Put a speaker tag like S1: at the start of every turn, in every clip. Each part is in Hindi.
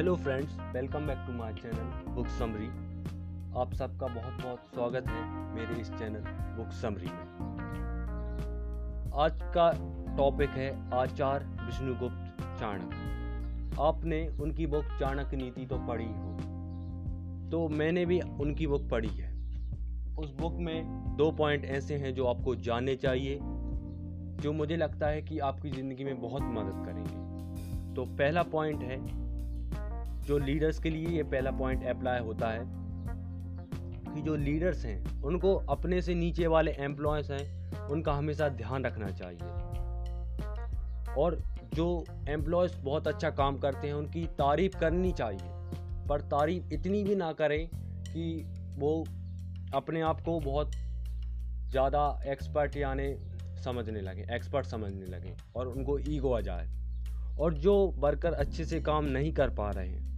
S1: Hello friends welcome back to my channel book summary आप सबका बहुत बहुत स्वागत है मेरे इस चैनल बुक समरी में। आज का टॉपिक है आचार विष्णुगुप्त चाणक्य। आपने उनकी बुक चाणक्य नीति तो पढ़ी हो तो मैंने भी उनकी बुक पढ़ी है। उस बुक में दो पॉइंट ऐसे हैं जो आपको जानने चाहिए, जो मुझे लगता है कि आपकी ज़िंदगी में बहुत मदद करेंगे। तो पहला पॉइंट है जो लीडर्स के लिए ये पहला पॉइंट अप्लाई होता है, कि जो लीडर्स हैं, उनको अपने से नीचे वाले एम्प्लॉयज़ हैं, उनका हमेशा ध्यान रखना चाहिए। और जो एम्प्लॉयज़ बहुत अच्छा काम करते हैं, उनकी तारीफ़ करनी चाहिए, पर तारीफ़ इतनी भी ना करें कि वो अपने आप को बहुत ज़्यादा एक्सपर्ट यानी समझने लगे एक्सपर्ट समझने लगे और उनको ईगो आ जाए। और जो वर्कर अच्छे से काम नहीं कर पा रहे हैं,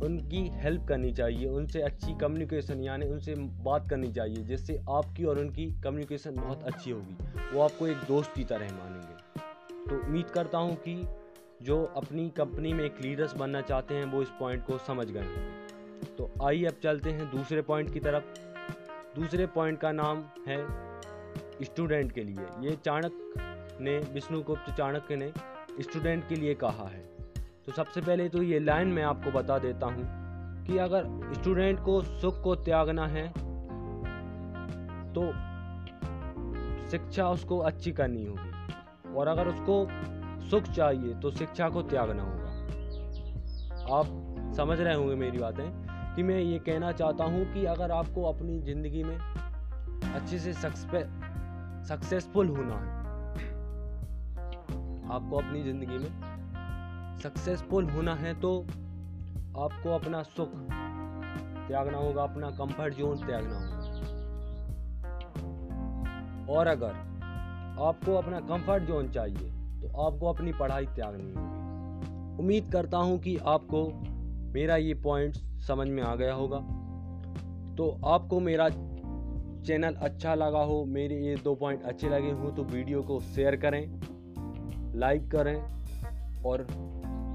S1: उनकी हेल्प करनी चाहिए, उनसे अच्छी कम्युनिकेशन यानी उनसे बात करनी चाहिए, जिससे आपकी और उनकी कम्युनिकेशन बहुत अच्छी होगी। वो आपको एक दोस्त की तरह मानेंगे। तो उम्मीद करता हूँ कि जो अपनी कंपनी में एक लीडर्स बनना चाहते हैं, वो इस पॉइंट को समझ गए तो आइए अब चलते हैं दूसरे पॉइंट की तरफ़। दूसरे पॉइंट का नाम है स्टूडेंट के लिए। ये चाणक्य ने विष्णुगुप्त चाणक्य ने स्टूडेंट के लिए कहा है। तो सबसे पहले तो ये लाइन मैं आपको बता देता हूँ कि अगर स्टूडेंट को सुख को त्यागना है तो शिक्षा उसको अच्छी करनी होगी। और अगर उसको सुख चाहिए तो शिक्षा को त्यागना होगा। आप समझ रहे होंगे मेरी बातें कि मैं ये कहना चाहता हूँ कि अगर आपको अपनी ज़िंदगी में अच्छे से सक्सेसफुल होना है आपको अपनी ज़िंदगी में सक्सेसफुल होना है तो आपको अपना सुख त्यागना होगा, अपना कंफर्ट जोन त्यागना होगा। और अगर आपको अपना कंफर्ट जोन चाहिए तो आपको अपनी पढ़ाई त्यागनी होगी। उम्मीद करता हूँ कि आपको मेरा ये पॉइंट समझ में आ गया होगा। तो आपको मेरा चैनल अच्छा लगा हो, मेरे ये दो पॉइंट अच्छे लगे हों तो वीडियो को शेयर करें। लाइक करें और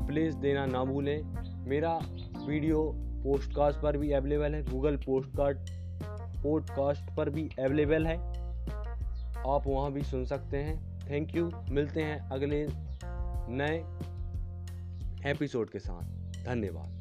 S1: प्लीज़ देना ना भूलें। मेरा वीडियो पोस्टकास्ट पर भी अवेलेबल है। गूगल पोस्टकास्ट पॉडकास्ट पर भी अवेलेबल है। आप वहाँ भी सुन सकते हैं। थैंक यू मिलते हैं अगले नए एपिसोड के साथ। धन्यवाद।